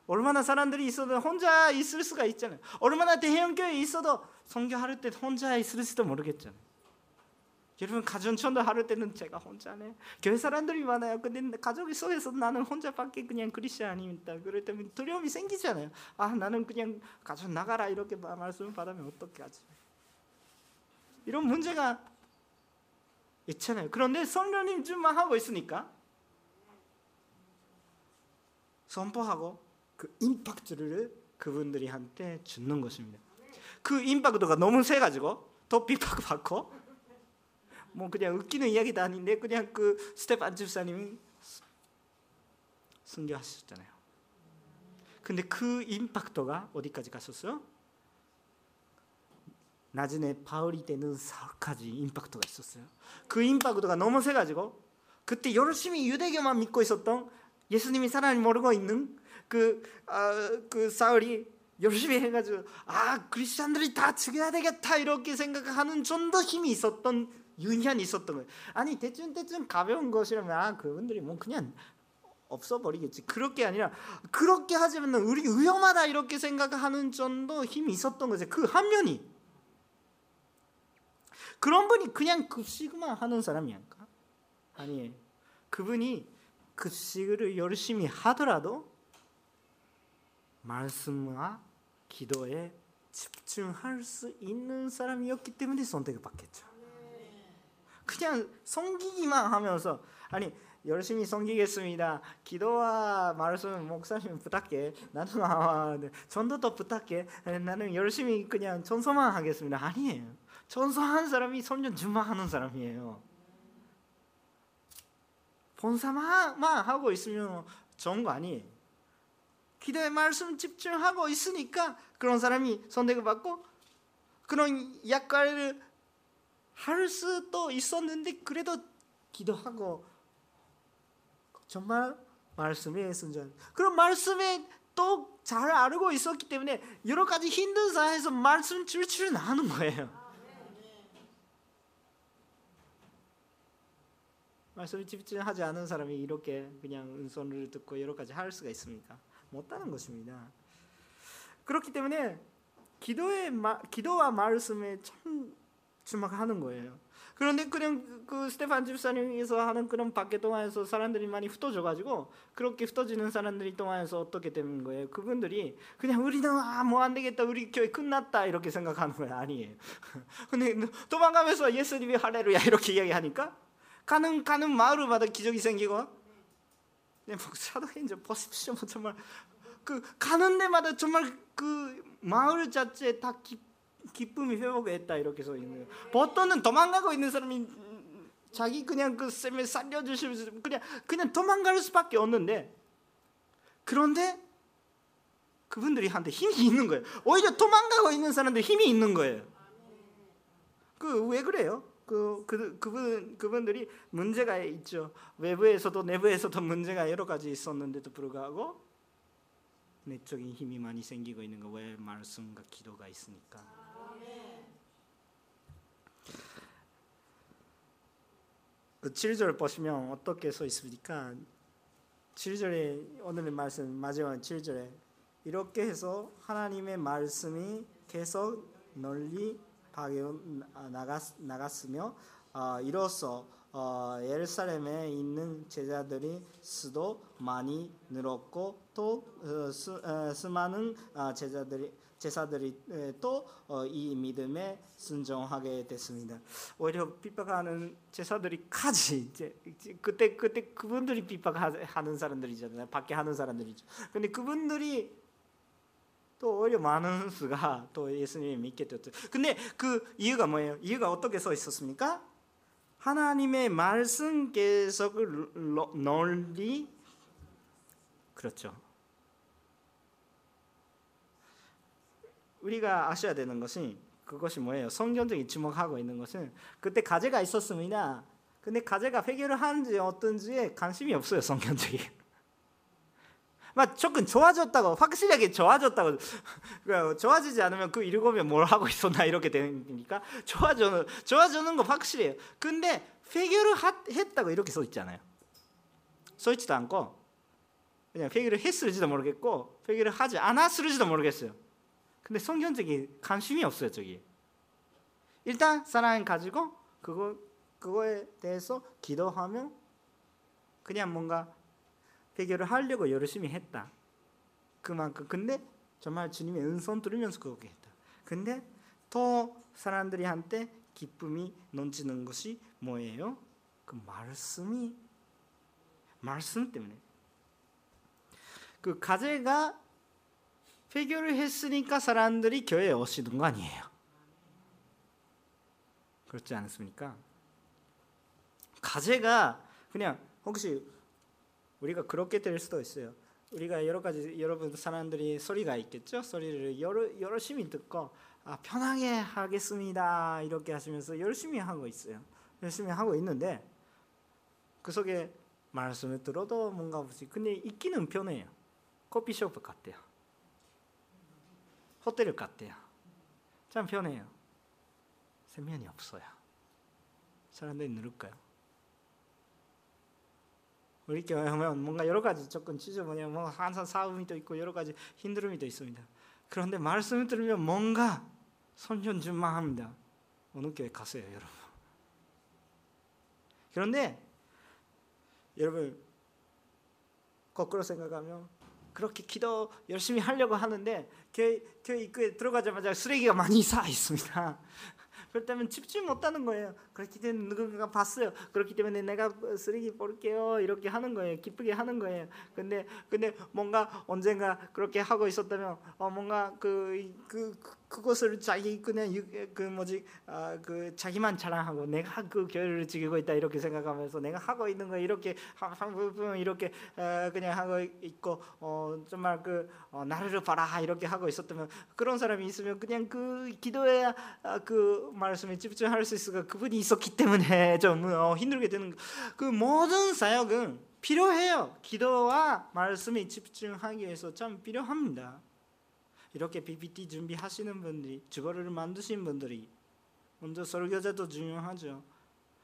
얼마나 사람들이 있어도 혼자 있을 수가 있잖아요. 얼마나 대형교회 있어도 성교할 때 혼자 있을지도 모르겠잖아요. 여러분 가정천도 하루 때는 제가 혼자네. 교회 사람들이 많아요. 근데 가족 속에서 나는 혼자밖에 그냥 그리스도인입니다. 그럴 때면 두려움이 생기잖아요. 아 나는 그냥 가족 나가라 이렇게 말씀 받으면 어떻게 하지? 이런 문제가 있잖아요. 그런데 성령님 좀만 하고 있으니까 선포하고 그 임팩트를 그분들이 한테 주는 것입니다. 그 임팩트가 너무 세 가지고 더 핍박받고 뭐 그냥 웃기는 이야기도 아닌데 그냥 그 스데반 집사님이 순교하셨잖아요. 근데 그 임팩트가 어디까지 갔었어요? 나중에 바울이 되는 사까지 임팩트가 있었어요. 그 임팩트가 너무 세가지고 그때 열심히 유대교만 믿고 있었던 예수님이 사람이 모르고 있는 그, 아, 그 사울이 열심히 해가지고 아 크리스천들이 다 죽여야 되겠다 이렇게 생각하는 좀 더 힘이 있었던 유년이 있었던 거예요. 아니 대충 대충 가벼운 것이라면 아 그분들이 뭐 그냥 없어버리겠지. 그렇게 아니라 그렇게 하지만 우리 위험하다 이렇게 생각하는 정도 힘이 있었던 거죠. 그 한 면이 그런 분이 그냥 급식만 하는 사람이 아닐까? 아니에요. 그분이 급식을 열심히 하더라도 말씀과 기도에 집중할 수 있는 사람이었기 때문에 선택을 받겠죠. 그냥 섬기기만 하면서 아니 열심히 섬기겠습니다. 기도와 말씀 목사님 부탁해. 나는 아, 네. 전도도 부탁해. 나는 열심히 그냥 전소만 하겠습니다. 아니에요. 전소한 사람이 선전 주마하는 사람이에요. 본사만 하고 있으면 좋은 거 아니에요. 기도에 말씀 집중하고 있으니까 그런 사람이 선택을 받고 그런 역할을 할 수도 있었는데 그래도 기도하고 정말 말씀에 순전 그런 말씀에 또 잘 알고 있었기 때문에 여러 가지 힘든 상황에서 말씀 줄줄 나는 거예요. 말씀에 집중하지 않은 사람이 이렇게 그냥 은손을 듣고 여러 가지 할 수가 있습니까? 못하는 것입니다. 그렇기 때문에 기도의 기도와 말씀에 참 주목하는 거예요. 그런데 그냥 그 스테판 집사님에서 하는 그런 밖에 동안에서 사람들이 많이 흩어져가지고 그렇게 흩어지는 사람들이 동안에서 어떻게 되는 거예요? 그분들이 그냥 우리는 아뭐 안 되겠다 우리 교회 끝났다 이렇게 생각하는 거예요 아니에요. 근데 도망가면서 예수님이 할렐루야 이렇게 이야기하니까 가는 가는 마을마다 기적이 생기고 네, 목사도 이제 보십시오 정말 그 가는 데마다 정말 그 마을 자체 다 기, 기쁨이 회복했다 이렇게 써 있는. 보통은 도망가고 있는 사람이 자기 그냥 그 쌤에 살려주시면서 그냥 그냥 도망갈 수밖에 없는데 그런데 그분들이 한테 힘이 있는 거예요. 오히려 도망가고 있는 사람들 힘이 있는 거예요. 그 왜 그래요? 그, 그 그분 그분들이 문제가 있죠. 외부에서도 내부에서도 문제가 여러 가지 있었는데도 불구하고 내적인 힘이 많이 생기고 있는 거 왜 말씀과 기도가 있으니까. 그 7절 보시면 어떻게 써 있습니까? 7절에 오늘의 말씀 마지막 7절에 이렇게 해서 하나님의 말씀이 계속 널리 파괴 나갔, 나갔으며 어, 이로써 어, 예루살렘에 있는 제자들이 수도 많이 늘었고 또 어, 수, 어, 수많은 어, 제자들이 제사들이 또 이 믿음에 순종하게 됐습니다. 오히려 핍박하는 제사들이까지 이제 그때 그때 그분들이 핍박하는 사람들이잖아요. 밖에 하는 사람들이죠. 근데 그분들이 또 오히려 많은 수가 또 예수님을 믿게 됐죠. 근데 그 이유가 뭐예요? 이유가 어떻게 써 있었습니까? 하나님의 말씀 계속 널리 그렇죠. 우리가 아셔야 되는 것이 그것이 뭐예요? 성경적인 주목하고 있는 것은 그때 가제가 있었습니다. 근데 가제가 회개를 하는지 어떤지에 관심이 없어요 성경적인. 막 조금 좋아졌다고 확실하게 좋아졌다고 좋아지지 않으면 그 일곱에 뭘 하고 있었나 이렇게 되니까 좋아져는 좋아지는 거 확실해요. 근데 회개를 했다고 이렇게 써 있잖아요. 써 있지도 않고 그냥 회개를 했을지도 모르겠고 회개를 하지 않았을지도 모르겠어요. 근데 성경적인 관심이 없어요 저기. 일단 사랑 가지고 그거 그거에 대해서 기도하면 그냥 뭔가 해결을 하려고 열심히 했다. 그만큼 근데 정말 주님의 은손 들으면서 그렇게 했다. 근데 또 사람들이 한테 기쁨이 넘치는 것이 뭐예요? 그 말씀이 말씀 때문에 그 가제가 해결을 했으니까 사람들이 교회에 오시는 거 아니에요. 그렇지 않습니까? 가제가 그냥 혹시 우리가 그렇게 될 수도 있어요. 우리가 여러 가지 여러분 사람들이 소리가 있겠죠. 소리를 여러, 열심히 듣고 아, 편하게 하겠습니다 이렇게 하시면서 열심히 하고 있어요. 열심히 하고 있는데 그 속에 말씀을 들어도 뭔가 없이 근데 있기는 편해요. 커피숍 같대요. 호텔 같대요. 참 편해요. 세면이 없어요. 사람들이 늘을까요? 우리 교회 하면 뭔가 여러 가지 조건 지저분해요. 뭐 항상 싸움이 또 있고 여러 가지 힘듦이 또 있습니다. 그런데 말씀을 들으면 뭔가 손현준만 합니다. 어느 교회 가세요, 여러분. 그런데 여러분 거꾸로 생각하면 그렇게 기도 열심히 하려고 하는데 교회, 교회 입구에 들어가자마자 쓰레기가 많이 쌓여 있습니다. 그렇다면 집중 못하는 거예요. 그렇기 때문에 누군가가 봤어요. 그렇기 때문에 내가 쓰레기 버릴게요. 이렇게 하는 거예요. 기쁘게 하는 거예요. 근데 근데 뭔가 언젠가 그렇게 하고 있었다면 어 뭔가 그 그 그, 그, 그것을 자기 그냥 유, 그 뭐지 아, 그 자기만 자랑하고 내가 그 교회를 지키고 있다 이렇게 생각하면서 내가 하고 있는 거 이렇게 한 부분 이렇게 어, 그냥 하고 있고 어 정말 그 어, 나를 봐라 이렇게 하고 있었다면 그런 사람이 있으면 그냥 그 기도에 아, 그 말씀에 집중할 수 있을까 그분이 있었기 때문에 좀 어, 힘들게 되는 그 모든 사역은 필요해요. 기도와 말씀에 집중하기 위해서 참 필요합니다. 이렇게 PPT 준비하시는 분들이 주거를 만드신 분들이 먼저 설교자도 중요하죠.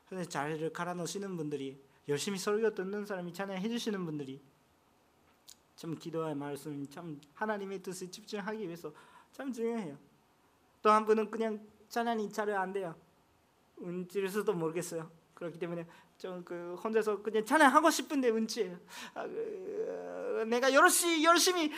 근데 자리를 갈아 넣으시는 분들이 열심히 설교 듣는 사람이 찬양해 주시는 분들이 참 기도의 말씀 참 하나님의 뜻에 집중하기 위해서 참 중요해요. 또 한 분은 그냥 찬양이 잘안 돼요. 운질수도 모르겠어요. 그렇기 때문에 좀 그 혼자서 그냥 찬양하고 싶은데 운치 아, 그, 내가 열심히 열심히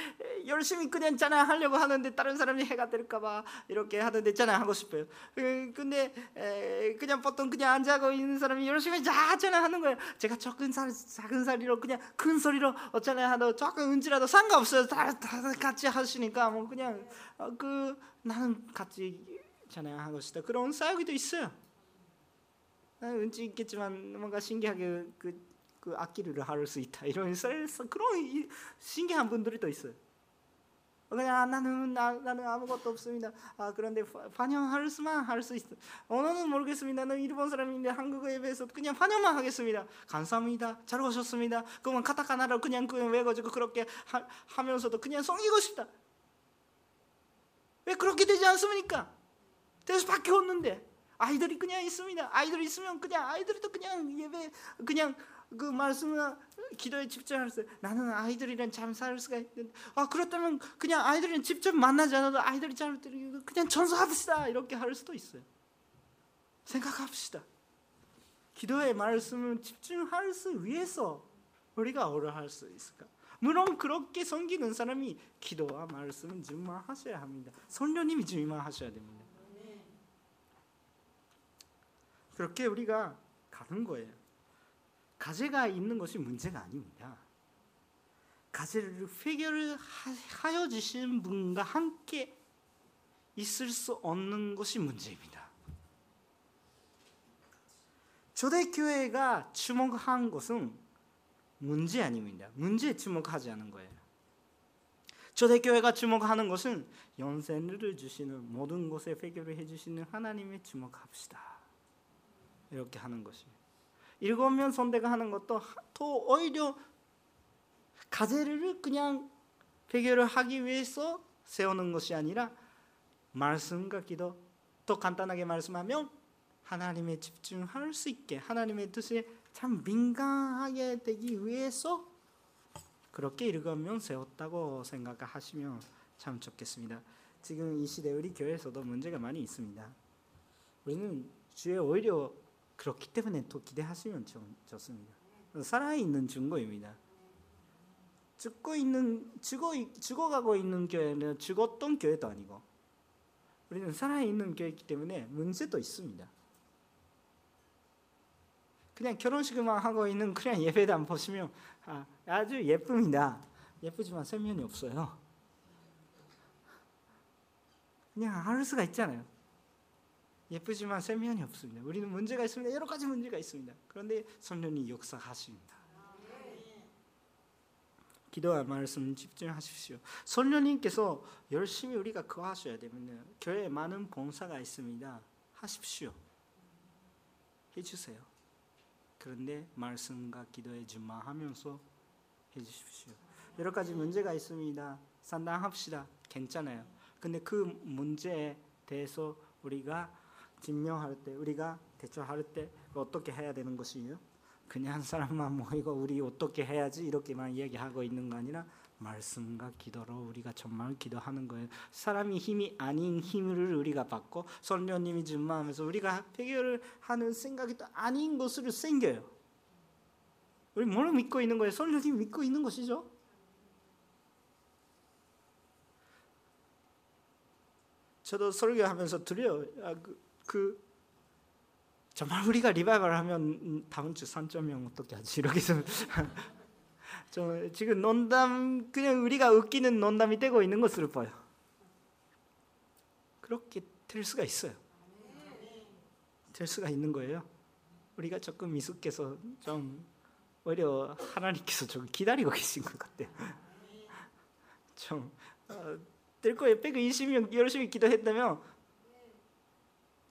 열심히 그냥 찬양하려고 하는데 다른 사람이 해가 될까봐 이렇게 하는데 찬양하고 싶어요. 그, 근데 에, 그냥 보통 그냥 앉아고 있는 사람이 열심히 자 찬양하는 거예요. 제가 적은 살 작은 소리로 그냥 큰 소리로 찬양하도 조금 운치라도 상관없어요. 다, 다 같이 하시니까 뭐 그냥 어, 그 나는 같이 찬양하고 싶다 그런 사역이도 있어요. 은지 있겠지만 뭔가 신기하게 그, 그 악기를 할 수 있다 이런 그런 신기한 분들이 또 있어요. 그냥 나는 나, 나는 아무것도 없습니다. 아 그런데 환영할 수만 할 수 있어. 언어는 모르겠습니다. 나는 일본 사람인데 한국어에 비해서 그냥 환영만 하겠습니다. 감사합니다. 잘 오셨습니다. 그만 카타카나로 그냥 그 외워지고 그렇게 하, 하면서도 그냥 성이고 싶다. 왜 그렇게 되지 않습니까? 대수 밖에 없는데. 아이들이 그냥 있습니다. 아이들이 있으면 그냥 아이들도 그냥 예배 그냥 그 말씀을 기도에 집중할 수. 나는 아이들이랑 참살 수가 있는데 아 그렇다면 그냥 아이들이랑 직접 만나지 않아도 아이들이 잘 들리고 그냥 전수합시다 이렇게 할 수도 있어요. 생각합시다. 기도의 말씀을 집중할 수 위해서 우리가 어려할 수 있을까? 물론 그렇게 섬기는 사람이 기도와 말씀을 증명하셔야 합니다. 선녀님이 증명하셔야 됩니다. 그렇게 우리가 가는 거예요. 가제가 있는 것이 문제가 아닙니다. 가제를 해결을 하여 주신 분과 함께 있을 수 없는 것이 문제입니다. 초대교회가 주목한 것은 문제 아닙니다. 문제에 주목하지 않은 거예요. 초대교회가 주목하는 것은 연세를 주시는 모든 것에 해결을 해주시는 하나님에 주목합시다. 이렇게 하는 것입니다. 일곱 명 선대가 하는 것도 더 오히려 가제를 그냥 해결을 하기 위해서 세우는 것이 아니라 말씀과 기도 또 간단하게 말씀하면 하나님에 집중할 수 있게 하나님의 뜻에 참 민감하게 되기 위해서 그렇게 일곱 명 세웠다고 생각하시면 참 좋겠습니다. 지금 이 시대 우리 교회에서도 문제가 많이 있습니다. 우리는 주에 오히려 그렇기 때문에 또 기대하시면 좋습니다. 살아있는 증거입니다. 죽고 있는 죽어 죽어가고 있는 교회는 죽었던 교회도 아니고 우리는 살아있는 교회이기 때문에 문제도 있습니다. 그냥 결혼식만 하고 있는 그냥 예배단 보시면 아, 아주 예쁩니다. 예쁘지만 설명이 없어요. 그냥 할 수가 있잖아요. 예쁘지만 세면이 없습니다. 우리는 문제가 있습니다. 여러 가지 문제가 있습니다. 그런데 성령이 역사하십니다. 기도와 말씀 집중하십시오. 성령님께서 열심히 우리가 거하셔야 됩니다. 교회에 많은 봉사가 있습니다. 하십시오. 해주세요. 그런데 말씀과 기도에 준마하면서 해주십시오. 여러 가지 문제가 있습니다. 상담합시다. 괜찮아요. 근데 그 문제에 대해서 우리가 증명할 때 우리가 대처할 때 어떻게 해야 되는 것이요? 그냥 사람만 모이고 우리 어떻게 해야지 이렇게만 이야기하고 있는 거 아니라 말씀과 기도로 우리가 정말 기도하는 거예요. 사람이 힘이 아닌 힘을 우리가 받고 성령님이 준마하면서 우리가 해결을 하는 생각이 또 아닌 것으로 생겨요. 우리 뭘 믿고 있는 거예요? 성령님 믿고 있는 것이죠. 저도 설교하면서 들려요. 아, 그그 정말 우리가 리바이벌 하면 음, 다음 주 3점 명 어떻게 하지? 이렇게 좀, 좀 지금 농담 그냥 우리가 웃기는 농담이 되고 있는 것으로 보여. 그렇게 될 수가 있어요. 될 수가 있는 거예요. 우리가 조금 미숙해서 좀 오히려 하나님께서 좀 기다리고 계신 것 같아요. 좀 어, 될 거예요. 120명 열심히 기도했다면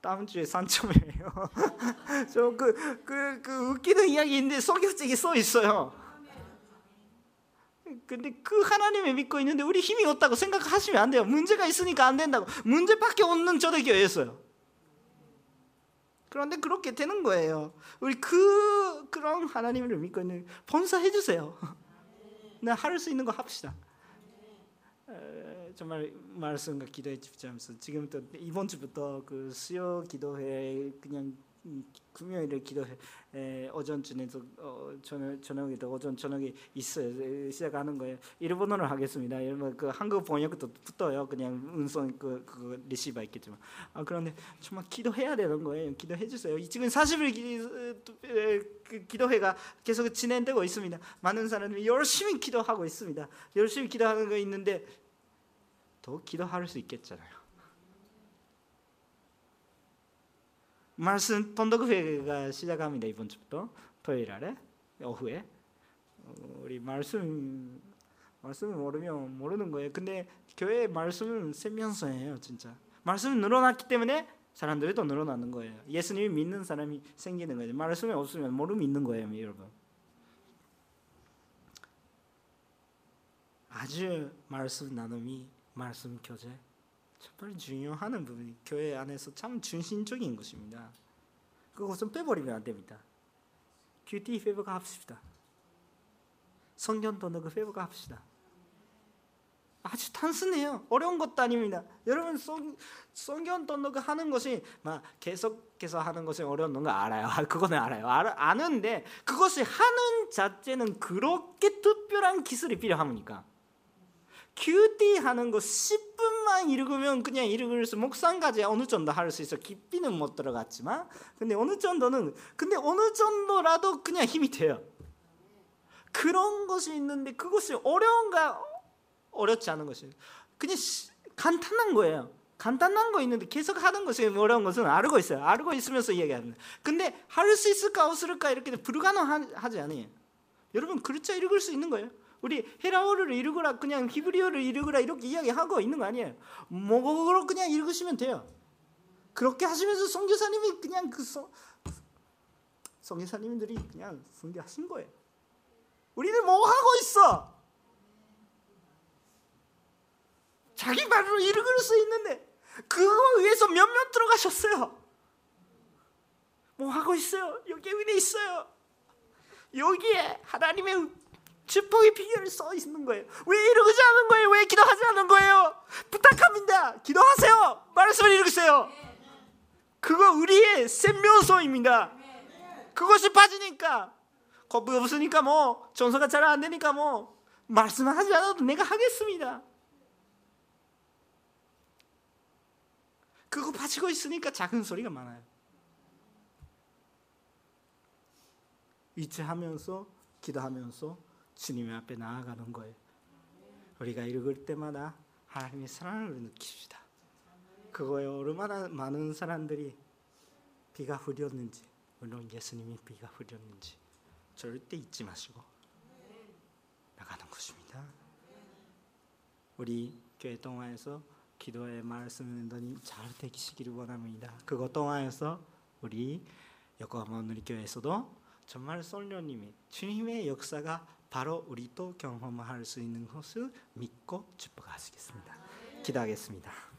다음 주에 3점이에요. 좀그그 그, 그 웃기는 이야기인데 성경책에 써 있어요. 근데 그 하나님을 믿고 있는데 우리 힘이 없다고 생각하시면 안 돼요. 문제가 있으니까 안 된다고. 문제밖에 없는 초대교회였어요. 그런데 그렇게 되는 거예요. 우리 그 그런 하나님을 믿고 있는 본사해 주세요. 나 할 수 있는 거 합시다. 정말 말씀과 기도에 집중하면서 지금부터 이번 주부터 그 수요 기도회 그냥 금요일에 기도회 오전쯤에도 어, 저녁 저녁에도 오전 저녁에 있어요 시작하는 거예요. 일본어로 하겠습니다. 여러분 그 한국 번역도 붙어요. 그냥 음성 그, 그 리시버 있겠지만 아 그런데 정말 기도해야 되는 거예요. 기도해 주세요. 지금 40일 기, 그 기도회가 계속 진행되고 있습니다. 많은 사람들이 열심히 기도하고 있습니다. 열심히 기도하는 거 있는데 더 기도할 수 있겠잖아요. 말씀 번독회가 시작합니다 이번 주부터 토요일 아래 오후에 어, 우리 말씀 말씀을 모르면 모르는 거예요. 근데 교회 말씀은 세면서예요, 진짜. 말씀이 늘어났기 때문에 사람들이 또 늘어나는 거예요. 예수님이 믿는 사람이 생기는 거예요. 말씀이 없으면 모르 믿는 거예요, 여러분. 아주 말씀 나눔이 말씀 교제 정말 중요한 부분이 교회 안에서 참 중심적인 것입니다. 그것은 빼버리면 안 됩니다. 큐티 페버가 합시다. 성경 도너그 페버가 합시다. 아주 단순해요. 어려운 것도 아닙니다. 여러분 성, 성경 도너그 하는 것이 막 계속해서 하는 것이 어려운 거 알아요. 그거는 알아요. 알, 아는데 그것이 하는 자체는 그렇게 특별한 기술이 필요합니까? 큐티 하는 거 10분만 읽으면 그냥 수 목상까지 어느 정도 할 수 있어. 깊이는 못 들어갔지만. 근데 어느 정도는 근데 어느 정도라도 그냥 힘이 돼요. 그런 것이 있는데 그것이 어려운가? 어렵지 않은 것이. 그냥 간단한 거예요. 간단한 거 있는데 계속 하는 것이 어려운 것은 알고 있어요. 알고 있으면서 이야기합니다 근데 할 수 있을까 없을까 이렇게 불가능하지 않아요. 여러분 글자 읽을 수 있는 거예요 우리 헤라어를 읽으라 그냥 히브리어를 읽으라 이렇게 이야기하고 있는 거 아니에요. 뭐로 그냥 읽으시면 돼요. 그렇게 하시면서 성교사님이 그냥 그 성, 성교사님들이 그냥 성교하신 거예요. 우리는 뭐 하고 있어? 자기 말로 읽을 수 있는데 그거 위해서 몇명 들어가셨어요. 뭐 하고 있어요? 여기 있어요. 여기에 하나님의 축복의 비결을 써 있는 거예요. 왜 이러지 않은 거예요? 왜 기도하지 않은 거예요? 부탁합니다. 기도하세요. 말씀을 읽으세요. 그거 우리의 생명소입니다. 그것이 빠지니까 겁이 없으니까 뭐 전서가 잘 안 되니까 뭐 말씀을 하지 않아도 내가 하겠습니다. 그거 빠지고 있으니까 작은 소리가 많아요. 위치하면서 기도하면서 주님 앞에 나아가는 거예요. 우리가 읽을 때마다 하나님의 사랑을 느낍시다. 그거에 얼마나 많은 사람들이 비가 흐렸는지, 물론 예수님이 비가 흐렸는지 절대 잊지 마시고 나가는 것입니다. 우리 교회 동안에서 기도의 말씀을 잘 되시기를 원합니다. 그것 동안에서 우리 요코하마 누리교회에서도 정말 솔녀님이 주님의 역사가 바로 우리도 경험할 수 있는 것을 믿고 축복하시겠습니다. 기도하겠습니다.